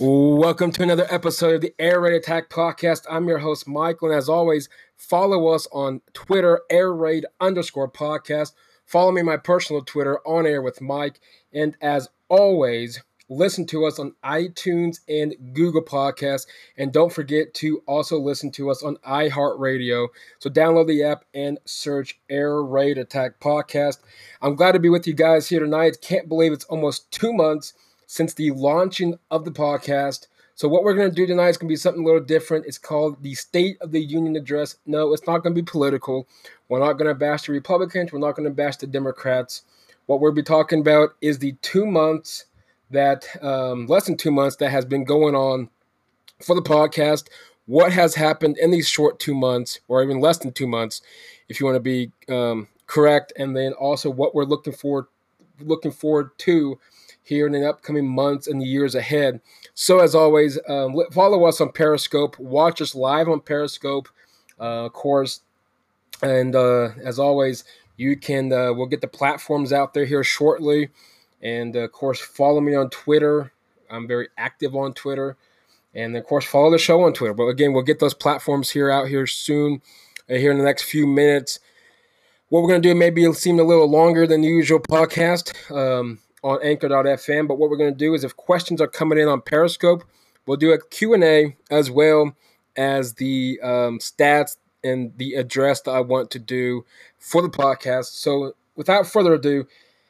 Welcome to another episode of the Air Raid Attack Podcast. I'm your host, Michael, and as always, follow us on Twitter, Air Raid underscore podcast. Follow me my personal Twitter, On Air with Mike. And as always, listen to us on iTunes and Google Podcasts. And don't forget to also listen to us on iHeartRadio. So download the app and search Air Raid Attack Podcast. I'm glad to be with you guys here tonight. Can't believe it's almost two months since the launching of the podcast. So, what we're going to do tonight is going to be something a little different. It's called the State of the Union Address. No, it's not going to be political. We're not going to bash the Republicans. We're not going to bash the Democrats. What we'll be talking about is the two months that, um, less than two months, that has been going on for the podcast. What has happened in these short two months, or even less than two months, if you want to be um, correct, and then also what we're looking for, looking forward to here in the upcoming months and years ahead. So, as always, um, follow us on Periscope. Watch us live on Periscope, uh, of course. And uh, as always, you can uh, we'll get the platforms out there here shortly. And of course, follow me on Twitter. I'm very active on Twitter. And of course, follow the show on Twitter. But again, we'll get those platforms here out here soon, uh, here in the next few minutes. What we're going to do maybe it'll seem a little longer than the usual podcast. Um, on anchor.fm. But what we're going to do is if questions are coming in on Periscope, we'll do a Q&A as well as the um, stats and the address that I want to do for the podcast. So without further ado,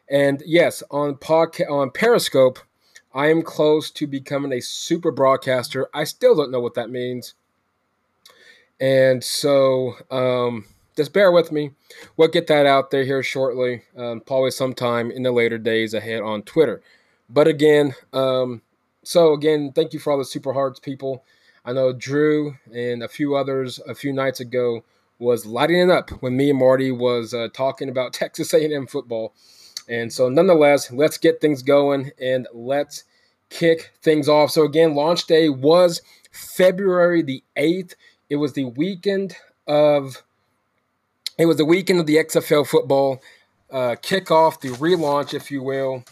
and yes, on podcast on Periscope, I am close to becoming a super broadcaster. I still don't know what that means. And so um, just bear with me. We'll get that out there here shortly, um, probably sometime in the later days ahead on Twitter. But again, um, so again, thank you for all the Super Hearts people. I know Drew and a few others a few nights ago was lighting it up when me and Marty was uh, talking about Texas A&M football. And so, nonetheless, let's get things going and let's kick things off. So again, launch day was February the eighth. It was the weekend of it was the weekend of the XFL football uh, kickoff, the relaunch, if you will.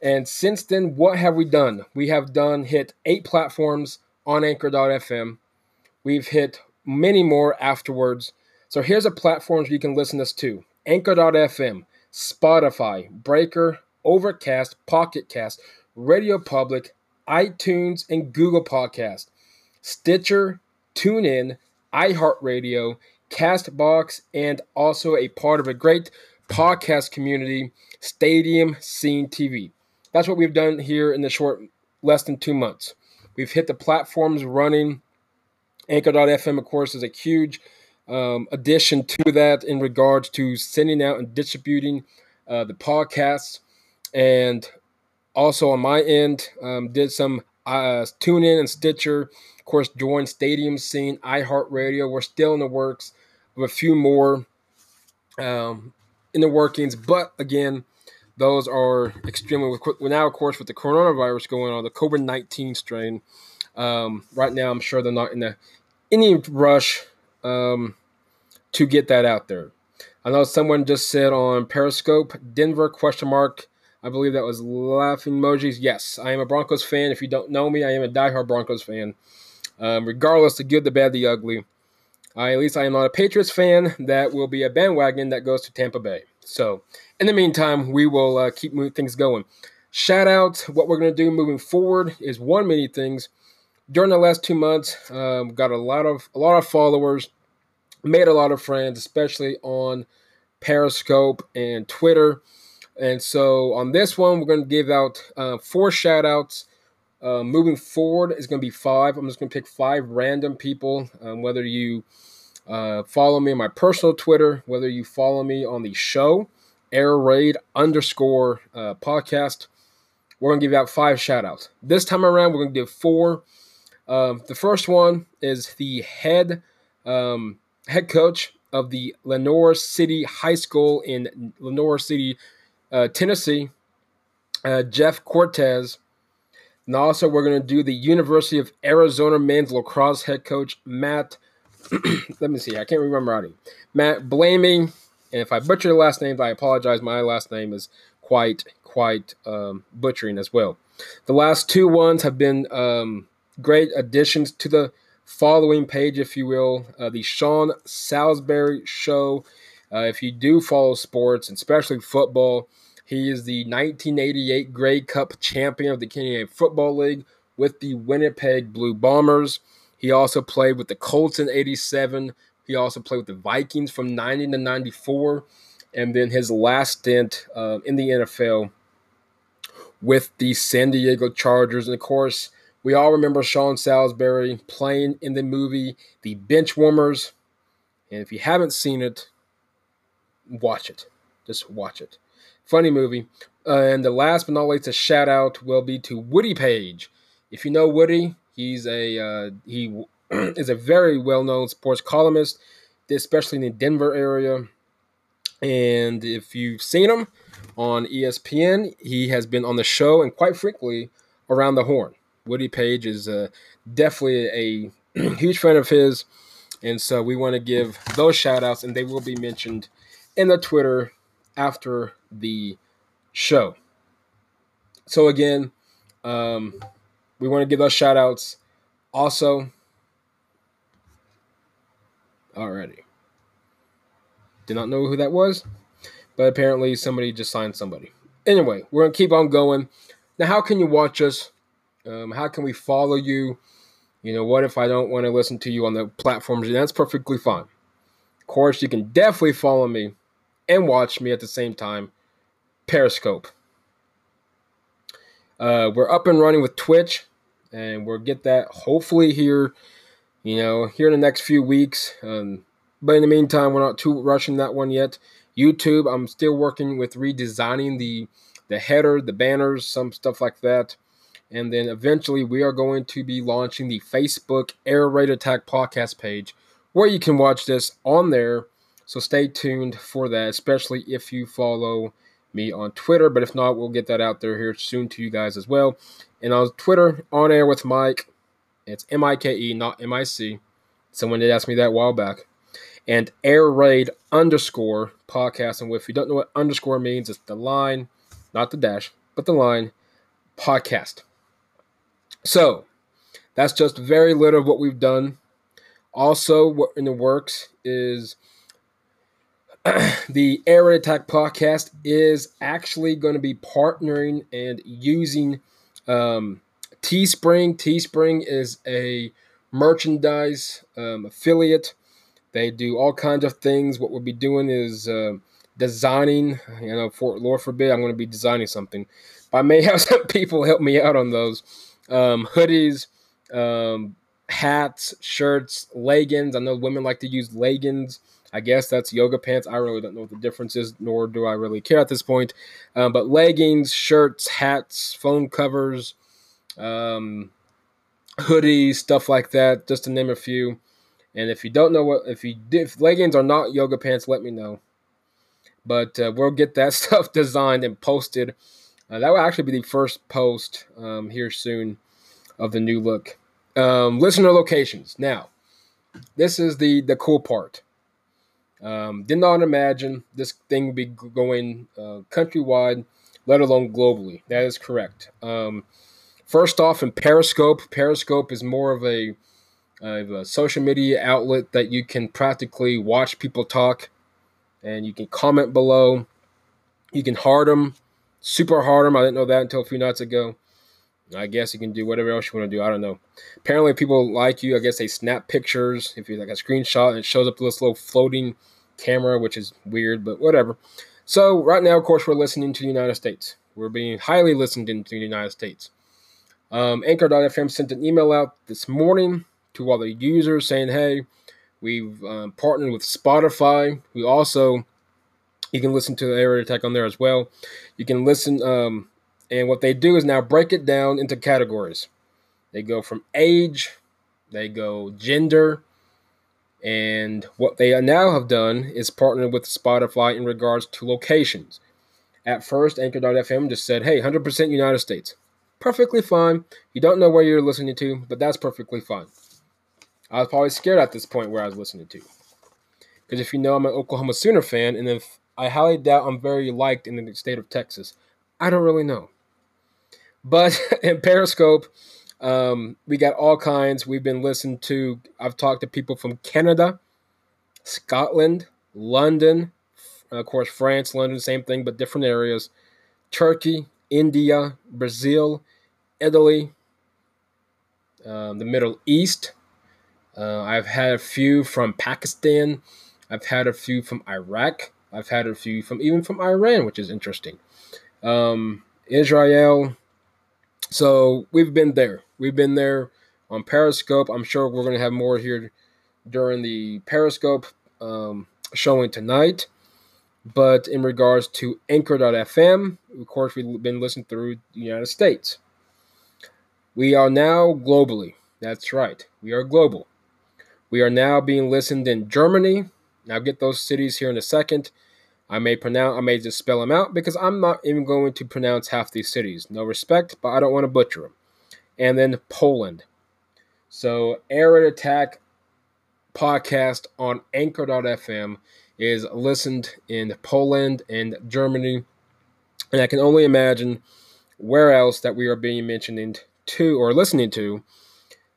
And since then, what have we done? We have done hit eight platforms on Anchor.fm. We've hit many more afterwards. So here's a platforms you can listen to us to: Anchor.fm, Spotify, Breaker, Overcast, Pocket Cast, Radio Public, iTunes, and Google Podcast, Stitcher, TuneIn, iHeartRadio, Castbox, and also a part of a great podcast community, Stadium Scene TV. That's what we've done here in the short, less than two months. We've hit the platforms running. Anchor.fm, of course, is a huge um, addition to that in regards to sending out and distributing uh, the podcasts. And also on my end, um, did some uh, tune in and Stitcher. Of course, join Stadium Scene, iHeartRadio. We're still in the works a few more um, in the workings. But again, those are extremely quick. now, of course, with the coronavirus going on, the COVID nineteen strain. Um, right now, I'm sure they're not in the any rush um, to get that out there. I know someone just said on Periscope, Denver question mark. I believe that was laughing emojis. Yes, I am a Broncos fan. If you don't know me, I am a diehard Broncos fan. Um, regardless, the good, the bad, the ugly. I, at least I am not a Patriots fan. That will be a bandwagon that goes to Tampa Bay. So, in the meantime, we will uh, keep things going. Shout out what we're going to do moving forward is one many things. During the last two months, um, got a lot of a lot of followers, made a lot of friends, especially on Periscope and Twitter. And so on this one, we're going to give out uh, four shout outs. Uh, moving forward is going to be five. I'm just going to pick five random people, um, whether you uh, follow me on my personal Twitter, whether you follow me on the show, Air Raid underscore uh, podcast. We're going to give out five shout outs. This time around, we're going to give four. Um, the first one is the head um, head coach of the Lenoir City High School in Lenoir City, uh, Tennessee, uh, Jeff Cortez. And also, we're going to do the University of Arizona men's lacrosse head coach, Matt let me see. I can't remember to. Matt Blaming, and if I butcher the last name, I apologize. My last name is quite quite um, butchering as well. The last two ones have been um, great additions to the following page, if you will. Uh, the Sean Salisbury Show. Uh, if you do follow sports, especially football, he is the 1988 Grey Cup champion of the Canadian Football League with the Winnipeg Blue Bombers. He also played with the Colts in 87. He also played with the Vikings from 90 to 94. And then his last stint uh, in the NFL with the San Diego Chargers. And of course, we all remember Sean Salisbury playing in the movie The Benchwarmers. And if you haven't seen it, watch it. Just watch it. Funny movie. Uh, and the last but not least, a shout out will be to Woody Paige. If you know Woody, he's a uh, he is a very well known sports columnist, especially in the Denver area. And if you've seen him on ESPN, he has been on the show and quite frequently around the horn. Woody Paige is uh, definitely a huge fan of his. And so we want to give those shout outs, and they will be mentioned in the Twitter after the show. So, again, um, we want to give those shout outs. Also, already. Did not know who that was, but apparently somebody just signed somebody. Anyway, we're to keep on going. Now, how can you watch us? Um, how can we follow you? You know, what if I don't want to listen to you on the platforms? That's perfectly fine. Of course, you can definitely follow me and watch me at the same time. Periscope. Uh, we're up and running with Twitch, and we'll get that hopefully here, you know, here in the next few weeks. Um, but in the meantime, we're not too rushing that one yet. YouTube, I'm still working with redesigning the the header, the banners, some stuff like that. And then eventually we are going to be launching the Facebook Air Raid Attack podcast page where you can watch this on there. So stay tuned for that, especially if you follow me on Twitter. But if not, we'll get that out there here soon to you guys as well. And on Twitter, on air with Mike, it's M I K E, not M I C. Someone did ask me that a while back. And air raid underscore podcast. And if you don't know what underscore means, it's the line, not the dash, but the line podcast. So that's just very little of what we've done. Also, what in the works is the Air Attack podcast is actually going to be partnering and using um, Teespring. Teespring is a merchandise um, affiliate. They do all kinds of things. What we'll be doing is uh, designing. You know, for Lord forbid, I'm going to be designing something. But I may have some people help me out on those um, hoodies, um, hats, shirts, leggings. I know women like to use leggings. I guess that's yoga pants. I really don't know what the difference is, nor do I really care at this point. Um, but leggings, shirts, hats, phone covers, um, hoodies, stuff like that, just to name a few. And if you don't know what, if you if leggings are not yoga pants, let me know. But uh, we'll get that stuff designed and posted uh, that will actually be the first post um, here soon of the new look. Um, listener locations. Now, this is the the cool part. Um, did not imagine this thing would be going uh, countrywide, let alone globally. That is correct. Um, first off, in Periscope, Periscope is more of a, of a social media outlet that you can practically watch people talk, and you can comment below. You can heart them super hard them. I didn't know that until a few nights ago. I guess you can do whatever else you want to do. I don't know. Apparently, people like you. I guess they snap pictures. If you like a screenshot and it shows up this little floating camera, which is weird, but whatever. So right now, of course, we're listening to the United States. We're being highly listened into the United States. Um, Anchor.fm sent an email out this morning to all the users saying, "Hey, we've um, partnered with Spotify. We also you can listen to the Air Attack on there as well. You can listen, um, and what they do is now break it down into categories. They go from age, they go gender, and what they now have done is partnered with Spotify in regards to locations. At first, Anchor.fm just said, hey, 100% United States. Perfectly fine. You don't know where you're listening to, but that's perfectly fine. I was probably scared at this point where I was listening to. Because if you know, I'm an Oklahoma Sooner fan, and if I highly doubt I'm very liked in the state of Texas. I don't really know. But in Periscope, um, we got all kinds. We've been listening to, I've talked to people from Canada, Scotland, London, of course, France, London, same thing, but different areas, Turkey, India, Brazil, Italy, um, the Middle East. Uh, I've had a few from Pakistan. I've had a few from Iraq. I've had a few from even from Iran, which is interesting. Um, Israel. So we've been there. We've been there on Periscope. I'm sure we're going to have more here during the Periscope um, showing tonight. But in regards to Anchor.fm, of course, we've been listening through the United States. We are now globally. That's right. We are global. We are now being listened in Germany. Now get those cities here in a second. I may pronounce I may just spell them out because I'm not even going to pronounce half these cities. No respect, but I don't want to butcher them. And then Poland. So Air Raid Attack podcast on anchor.fm is listened in Poland and Germany. And I can only imagine where else that we are being mentioned to or listening to.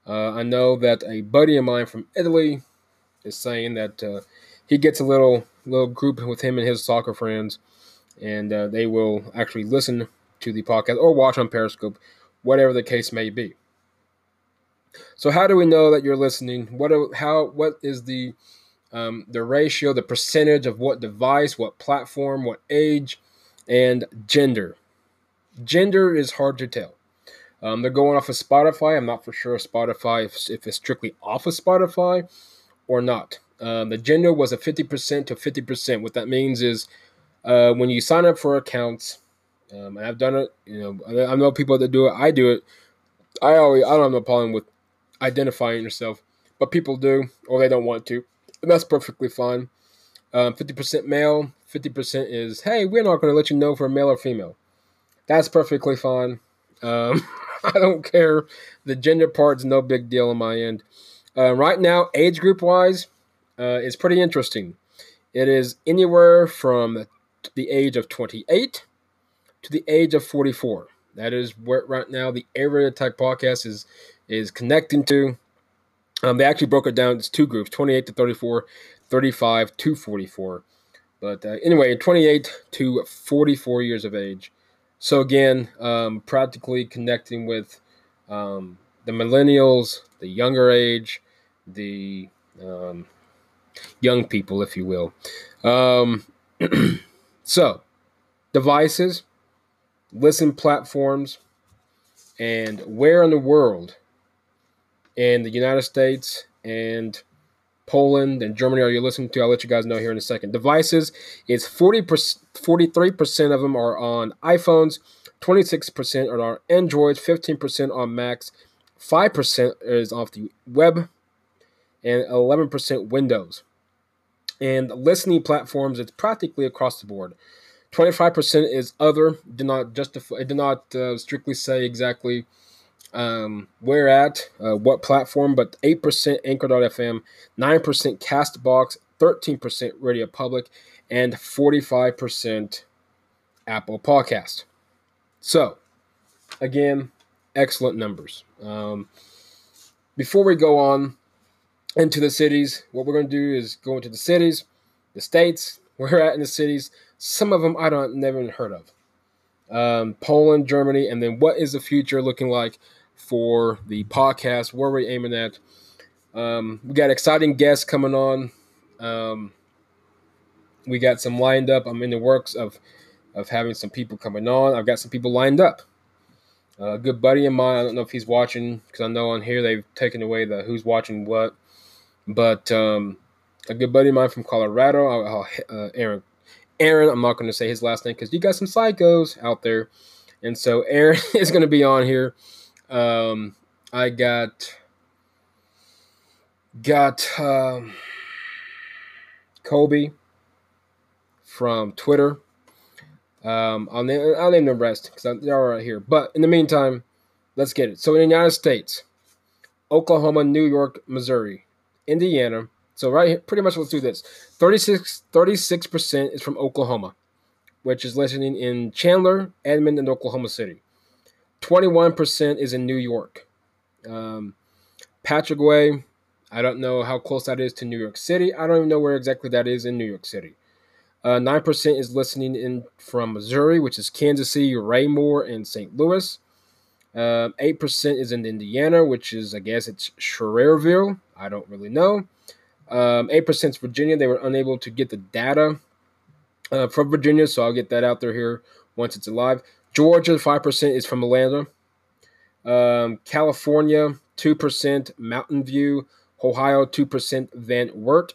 Uh, I know that a buddy of mine from Italy is saying that uh, he gets a little little group with him and his soccer friends, and uh, they will actually listen to the podcast or watch on Periscope, whatever the case may be. So, how do we know that you're listening? What how what is the um, the ratio, the percentage of what device, what platform, what age, and gender. Gender is hard to tell. Um, they're going off of Spotify. I'm not for sure Spotify if, if it's strictly off of Spotify or not. Um, the gender was a 50% to 50%. What that means is uh, when you sign up for accounts, um, and I've done it, you know, I know people that do it. I do it. I always, I don't have no problem with identifying yourself, but people do, or they don't want to and that's perfectly fine. Um, 50% male, 50% is, hey, we're not going to let you know if we're male or female. That's perfectly fine. Um, I don't care. The gender part's no big deal on my end. Uh, right now, age group wise, uh, it's pretty interesting. It is anywhere from the age of 28 to the age of 44. That is where right now the Raid Attack podcast is is connecting to. Um, they actually broke it down into two groups 28 to 34, 35 to 44. But uh, anyway, 28 to 44 years of age. So again, um, practically connecting with um, the millennials, the younger age, the um, young people, if you will. Um, so, devices, listen platforms, and where in the world in the United States and Poland and Germany are you listening to? I'll let you guys know here in a second. Devices is 40 43% of them are on iPhones, 26% are on Androids, 15% on Macs, 5% is off the web, and 11% Windows. And listening platforms, it's practically across the board. 25% is other. Did not justify. It Did not uh, strictly say exactly um, where at, uh, what platform, but 8% Anchor.fm, 9% Castbox, 13% Radio Public, and 45% Apple Podcast. So, again, excellent numbers. Um, before we go on into the cities, what we're going to do is go into the cities, the states, we're at in the cities. Some of them I don't never even heard of. Um, Poland, Germany, and then what is the future looking like for the podcast. Where are we're aiming at. Um, we got exciting guests coming on. Um, we got some lined up. I'm in the works of of having some people coming on. I've got some people lined up. Uh, a good buddy of mine. I don't know if he's watching because I know on here they've taken away the who's watching what. But um, a good buddy of mine from Colorado, uh, Aaron. Aaron, I'm not going to say his last name because you got some psychos out there, and so Aaron is going to be on here. Um, I got got um, Kobe from Twitter. Um, I'll name I'll name the rest because they're all right here. But in the meantime, let's get it. So in the United States, Oklahoma, New York, Missouri, Indiana. So right here, pretty much let's do this. 36 percent is from Oklahoma, which is listening in Chandler, Edmond, and Oklahoma City. 21% is in New York. Um, Patrick Way, I don't know how close that is to New York City. I don't even know where exactly that is in New York City. Uh, 9% is listening in from Missouri, which is Kansas City, Raymore, and St. Louis. Um, 8% is in Indiana, which is, I guess, it's Schuylerville. I don't really know. Um, 8% is Virginia. They were unable to get the data uh, from Virginia, so I'll get that out there here once it's alive. Georgia, 5% is from Atlanta. Um, California, 2% Mountain View. Ohio, 2% Van Wert.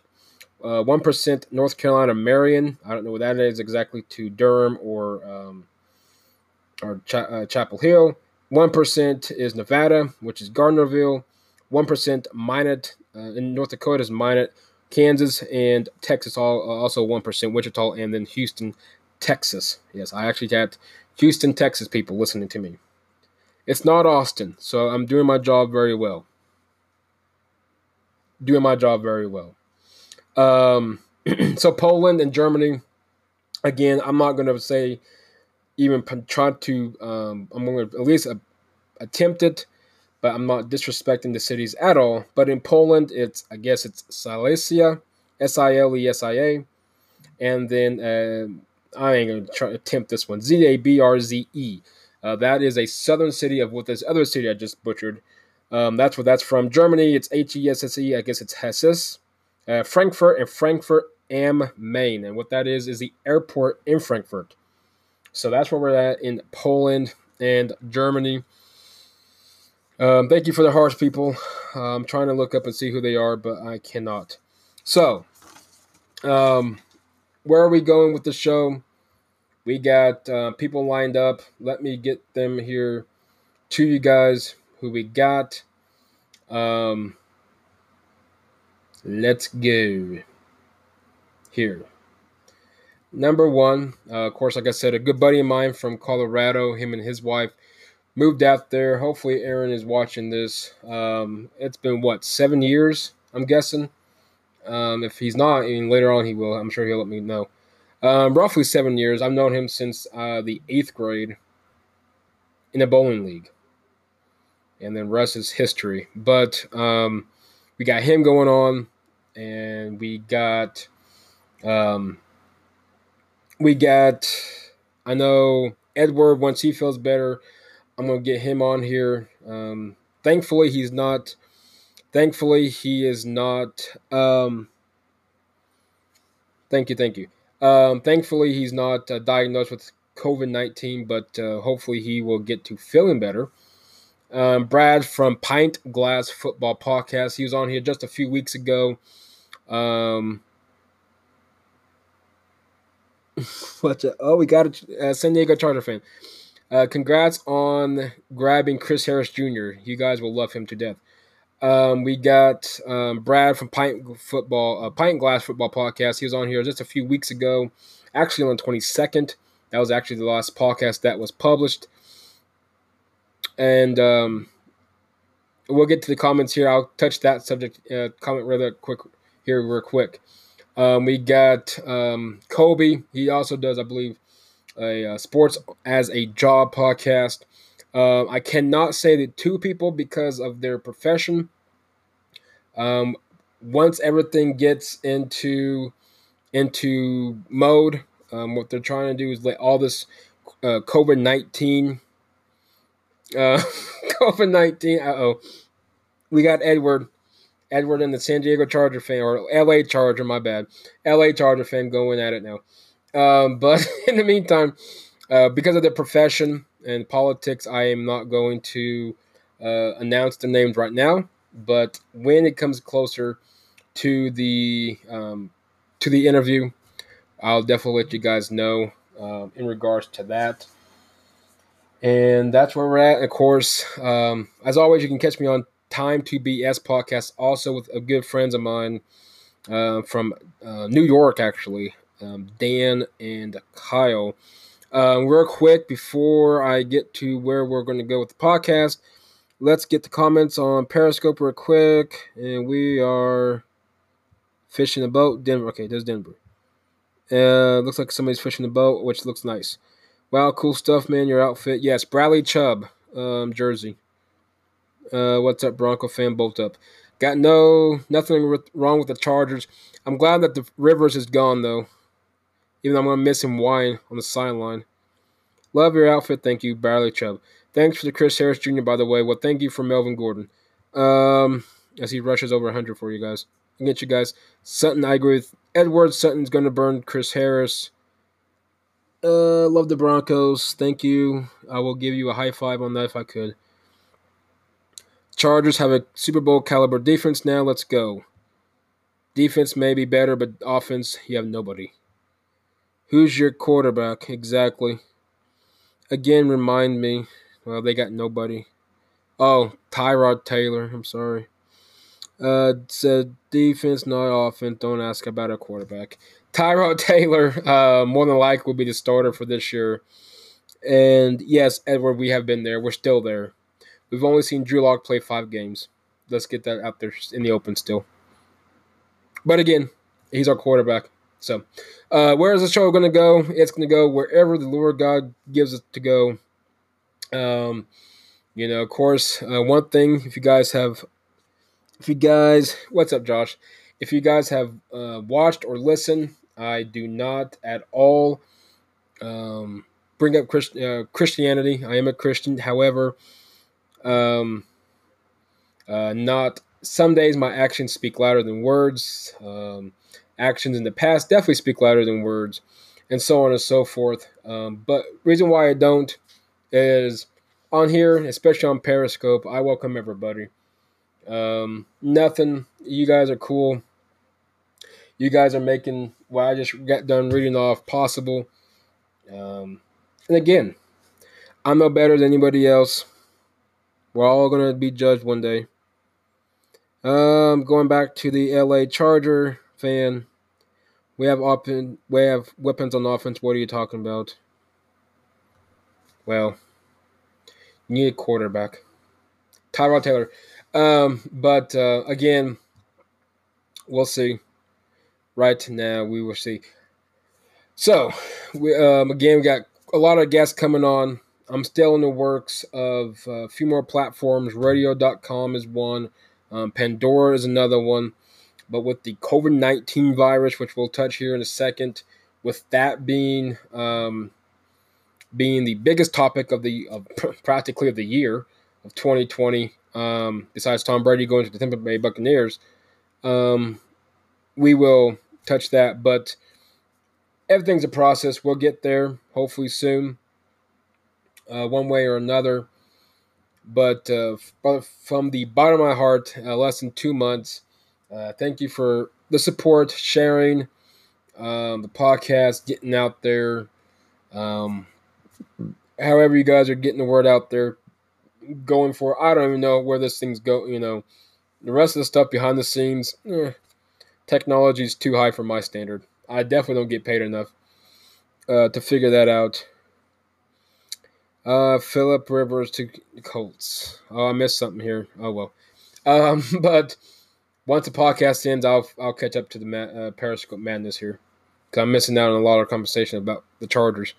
Uh, 1% North Carolina Marion. I don't know what that is exactly to Durham or um, or Cha- uh, Chapel Hill. 1% is Nevada, which is Gardnerville. 1% Minot uh, in North Dakota is Minot. Kansas and Texas all uh, also 1%. Wichita and then Houston, Texas. Yes, I actually got Houston, Texas people listening to me. It's not Austin, so I'm doing my job very well. Doing my job very well. Um, so Poland and Germany, again, I'm not going to say even try to. Um, I'm going to at least attempt it, but I'm not disrespecting the cities at all. But in Poland, it's I guess it's Silesia, S I L E S I A, and then uh, I ain't to try to attempt this one. Z A B R Z E. Uh, that is a southern city of what this other city I just butchered. Um, that's where that's from. Germany, it's H E S S E. I guess it's Hesse uh, Frankfurt and Frankfurt am Main. And what that is, is the airport in Frankfurt. So that's where we're at in Poland and Germany. Um, thank you for the harsh people. I'm trying to look up and see who they are, but I cannot. So, um, where are we going with the show? We got uh, people lined up. Let me get them here to you guys. Who we got? Um, Let's go. Here. Number one, uh, of course, like I said, a good buddy of mine from Colorado, him and his wife moved out there. Hopefully, Aaron is watching this. Um, it's been what, seven years, I'm guessing? Um, if he's not, I mean, later on he will. I'm sure he'll let me know. Um, roughly seven years. I've known him since uh, the eighth grade in a bowling league. And then rest is history. But um, we got him going on and we got um, we got I know Edward once he feels better, I'm gonna get him on here. Um, thankfully, he's not. Thankfully, he is not. Um, thank you, thank you. Um, thankfully, he's not uh, diagnosed with COVID nineteen, but uh, hopefully, he will get to feeling better. Um, Brad from Pint Glass Football Podcast. He was on here just a few weeks ago. Um, what? Oh, we got a uh, San Diego Charger fan. Uh, congrats on grabbing Chris Harris Jr. You guys will love him to death. Um, we got um, Brad from Pint Football, uh, Pint Glass Football Podcast. He was on here just a few weeks ago, actually on the 22nd. That was actually the last podcast that was published. And um, we'll get to the comments here. I'll touch that subject uh, comment rather quick here real quick. Um, we got um, Kobe. He also does, I believe, a uh, sports as a job podcast. Uh, I cannot say the two people because of their profession. Um, once everything gets into into mode, um, what they're trying to do is let all this uh, COVID nineteen, uh, COVID nineteen. Uh oh, we got Edward Edward and the San Diego Charger fan, or LA Charger, my bad. LA Charger fan going at it now. Um, but in the meantime, uh, because of the profession and politics, I am not going to uh, announce the names right now. But when it comes closer to the um, to the interview, I'll definitely let you guys know uh, in regards to that. And that's where we're at. Of course, um, as always, you can catch me on Time to BS podcast, also with a good friends of mine uh, from uh, New York, actually, um, Dan and Kyle. Uh, real quick, before I get to where we're going to go with the podcast, let's get the comments on Periscope real quick. And we are fishing a boat. Denver. Okay, there's Denver. Uh, looks like somebody's fishing a boat, which looks nice. Wow, cool stuff, man. Your outfit. Yes, Bradley Chubb. um, jersey. Uh, what's up, Bronco fan? Bolt up. Got no nothing wrong with the Chargers. I'm glad that the Rivers is gone though. Even though I'm gonna miss him whine on the sideline. Love your outfit, thank you, Bradley Chubb. Thanks for the Chris Harris Jr. By the way, well, thank you for Melvin Gordon. Um, as he rushes over 100 for you guys. I get you guys. Sutton, I agree with Edwards. Sutton's gonna burn Chris Harris. Uh, love the Broncos. Thank you. I will give you a high five on that if I could. Chargers have a Super Bowl caliber defense now. Let's go. Defense may be better, but offense, you have nobody. Who's your quarterback? Exactly. Again, remind me. Well, they got nobody. Oh, Tyrod Taylor. I'm sorry. Uh, said defense, not offense. Don't ask about a quarterback. Tyrod Taylor, uh, more than likely will be the starter for this year. And yes, Edward, we have been there. We're still there. We've only seen Drew Lock play five games. Let's get that out there in the open still. But again, he's our quarterback. So, uh, where is the show going to go? It's going to go wherever the Lord God gives it to go. Um, you know, of course, uh, one thing, if you guys have, if you guys, what's up, Josh? If you guys have uh, watched or listened, I do not at all um, bring up Christ- uh, Christianity. I am a Christian. However, um, uh, not some days my actions speak louder than words. Um, actions in the past definitely speak louder than words, and so on and so forth. Um, but reason why I don't is on here, especially on Periscope. I welcome everybody. Um, nothing. You guys are cool. You guys are making what I just got done reading off possible. Um, and again, I'm no better than anybody else. We're all gonna be judged one day. Um, going back to the LA Charger fan, we have open, we have weapons on offense. What are you talking about? Well, you need a quarterback, Tyrod Taylor. Um, but uh, again, we'll see. Right now, we will see. So, we um, again we got a lot of guests coming on. I'm still in the works of a few more platforms. Radio.com is one. Um, Pandora is another one. But with the COVID 19 virus, which we'll touch here in a second, with that being um, being the biggest topic of the of practically of the year of 2020, um, besides Tom Brady going to the Tampa Bay Buccaneers, um, we will touch that. But everything's a process. We'll get there hopefully soon uh, one way or another. But uh, from the bottom of my heart, uh, less than two months, uh, thank you for the support, sharing um, the podcast, getting out there. Um, however, you guys are getting the word out there, going for. I don't even know where this thing's go. You know, the rest of the stuff behind the scenes, eh, technology is too high for my standard. I definitely don't get paid enough uh, to figure that out. Uh, Philip Rivers to Colts. Oh, I missed something here. Oh well. Um, but once the podcast ends, I'll I'll catch up to the uh, Periscope madness here because I'm missing out on a lot of conversation about the Chargers.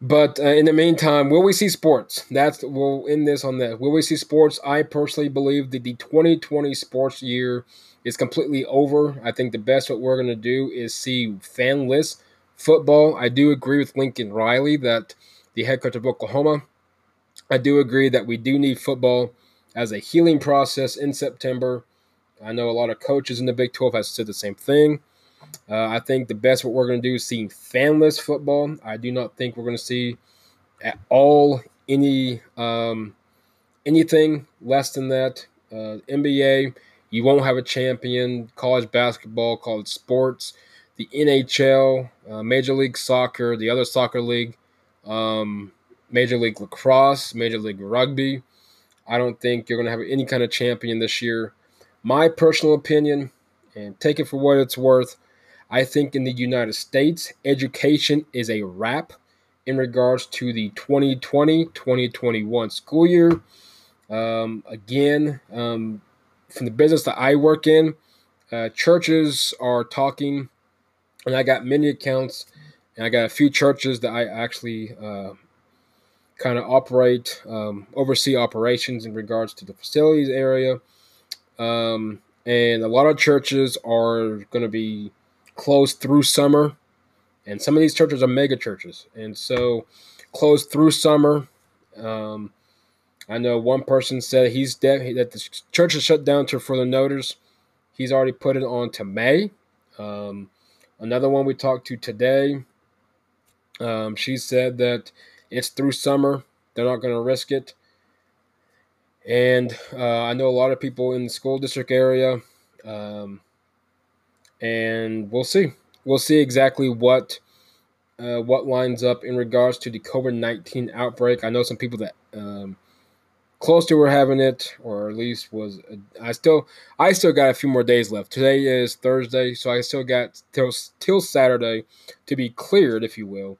But uh, in the meantime, will we see sports? That's we'll end this on that. Will we see sports? I personally believe that the 2020 sports year is completely over. I think the best what we're going to do is see fanless football. I do agree with Lincoln Riley that the head coach of Oklahoma. I do agree that we do need football as a healing process in September. I know a lot of coaches in the Big 12 have said the same thing. Uh, I think the best what we're going to do is seeing fanless football. I do not think we're going to see at all any um, anything less than that. Uh, NBA, you won't have a champion. College basketball, college sports, the NHL, uh, Major League Soccer, the other soccer league, um, Major League Lacrosse, Major League Rugby. I don't think you're going to have any kind of champion this year. My personal opinion, and take it for what it's worth, I think in the United States, education is a wrap in regards to the 2020 2021 school year. Um, again, um, from the business that I work in, uh, churches are talking, and I got many accounts and I got a few churches that I actually uh, kind of operate, um, oversee operations in regards to the facilities area. Um, and a lot of churches are going to be closed through summer. And some of these churches are mega churches. And so closed through summer. Um, I know one person said he's dead, that the church is shut down to further notice. He's already put it on to May. Um, another one we talked to today, um, she said that it's through summer. They're not going to risk it. And uh, I know a lot of people in the school district area. Um, and we'll see. We'll see exactly what uh, what lines up in regards to the COVID nineteen outbreak. I know some people that um, close to were having it, or at least was. Uh, I still I still got a few more days left. Today is Thursday, so I still got till till Saturday to be cleared, if you will,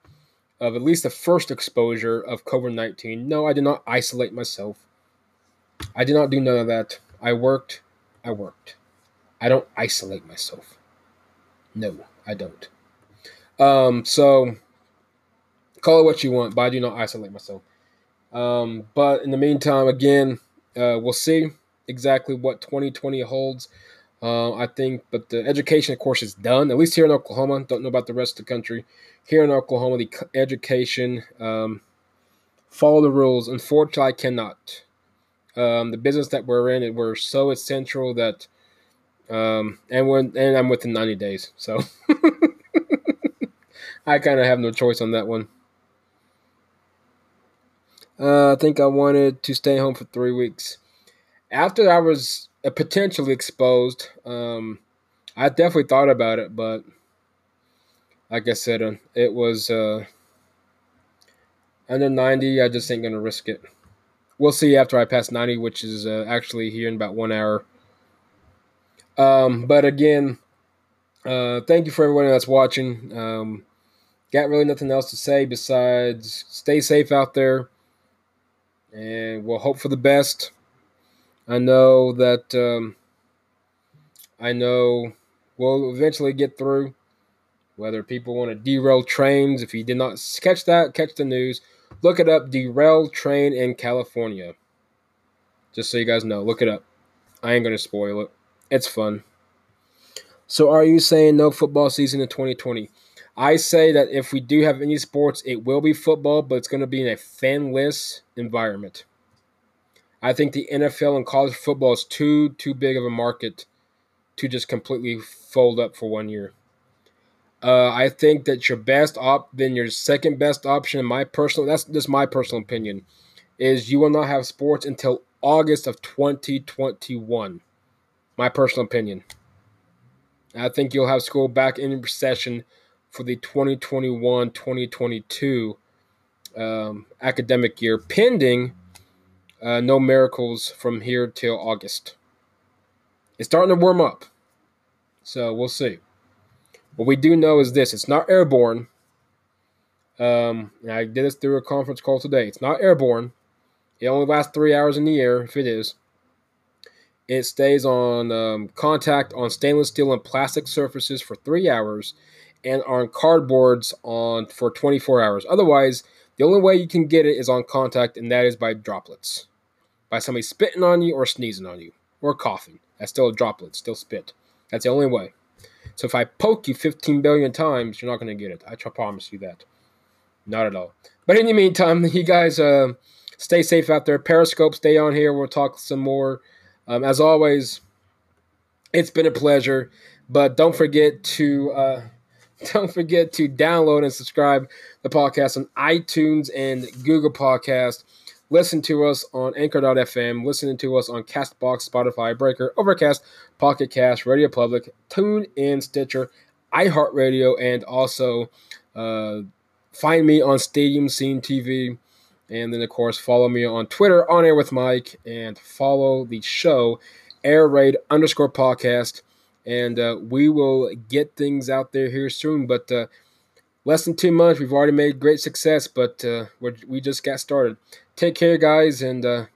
of at least the first exposure of COVID nineteen. No, I did not isolate myself. I did not do none of that. I worked. I worked. I don't isolate myself. No, I don't. Um, so call it what you want, but I do not isolate myself. Um, but in the meantime, again, uh, we'll see exactly what 2020 holds. Uh, I think, but the education, of course, is done. At least here in Oklahoma. Don't know about the rest of the country. Here in Oklahoma, the education um, follow the rules. Unfortunately, I cannot. Um, the business that we're in, we're so essential that um, and when and I'm within 90 days, so I kind of have no choice on that one. Uh, I think I wanted to stay home for three weeks. After I was uh, potentially exposed, um, I definitely thought about it, but like I said, uh, it was uh, under 90. I just ain't gonna risk it. We'll see after I pass 90, which is uh, actually here in about one hour. Um, but again, uh, thank you for everyone that's watching. Um, got really nothing else to say besides stay safe out there, and we'll hope for the best. I know that um, I know we'll eventually get through. Whether people want to derail trains, if you did not catch that, catch the news. Look it up. Derailed train in California. Just so you guys know, look it up. I ain't gonna spoil it. It's fun. So, are you saying no football season in 2020? I say that if we do have any sports, it will be football, but it's going to be in a fanless environment. I think the NFL and college football is too too big of a market to just completely fold up for one year. Uh, I think that your best op, then your second best option, in my personal, that's just my personal opinion, is you will not have sports until August of 2021 my personal opinion. I think you'll have school back in session for the 2021 2022 um, academic year, pending uh, no miracles from here till August. It's starting to warm up, so we'll see. What we do know is this it's not airborne. Um, I did this through a conference call today. It's not airborne. It only lasts three hours in the air, if it is. It stays on um, contact on stainless steel and plastic surfaces for three hours and on cardboards on for 24 hours. Otherwise, the only way you can get it is on contact, and that is by droplets. By somebody spitting on you or sneezing on you or coughing. That's still a droplet, still spit. That's the only way. So if I poke you 15 billion times, you're not going to get it. I promise you that. Not at all. But in the meantime, you guys uh, stay safe out there. Periscope, stay on here. We'll talk some more um, as always, it's been a pleasure. But don't forget to uh, don't forget to download and subscribe the podcast on iTunes and Google Podcast. Listen to us on Anchor.fm. Listening to us on Castbox, Spotify, Breaker, Overcast, Pocket Cast, Radio Public, Tune In, Stitcher, iHeartRadio, and also uh, find me on Stadium Scene TV. And then, of course, follow me on Twitter, On Air with Mike, and follow the show, Air Raid underscore podcast. And uh, we will get things out there here soon. But uh, less than two months, we've already made great success, but uh, we just got started. Take care, guys, and uh,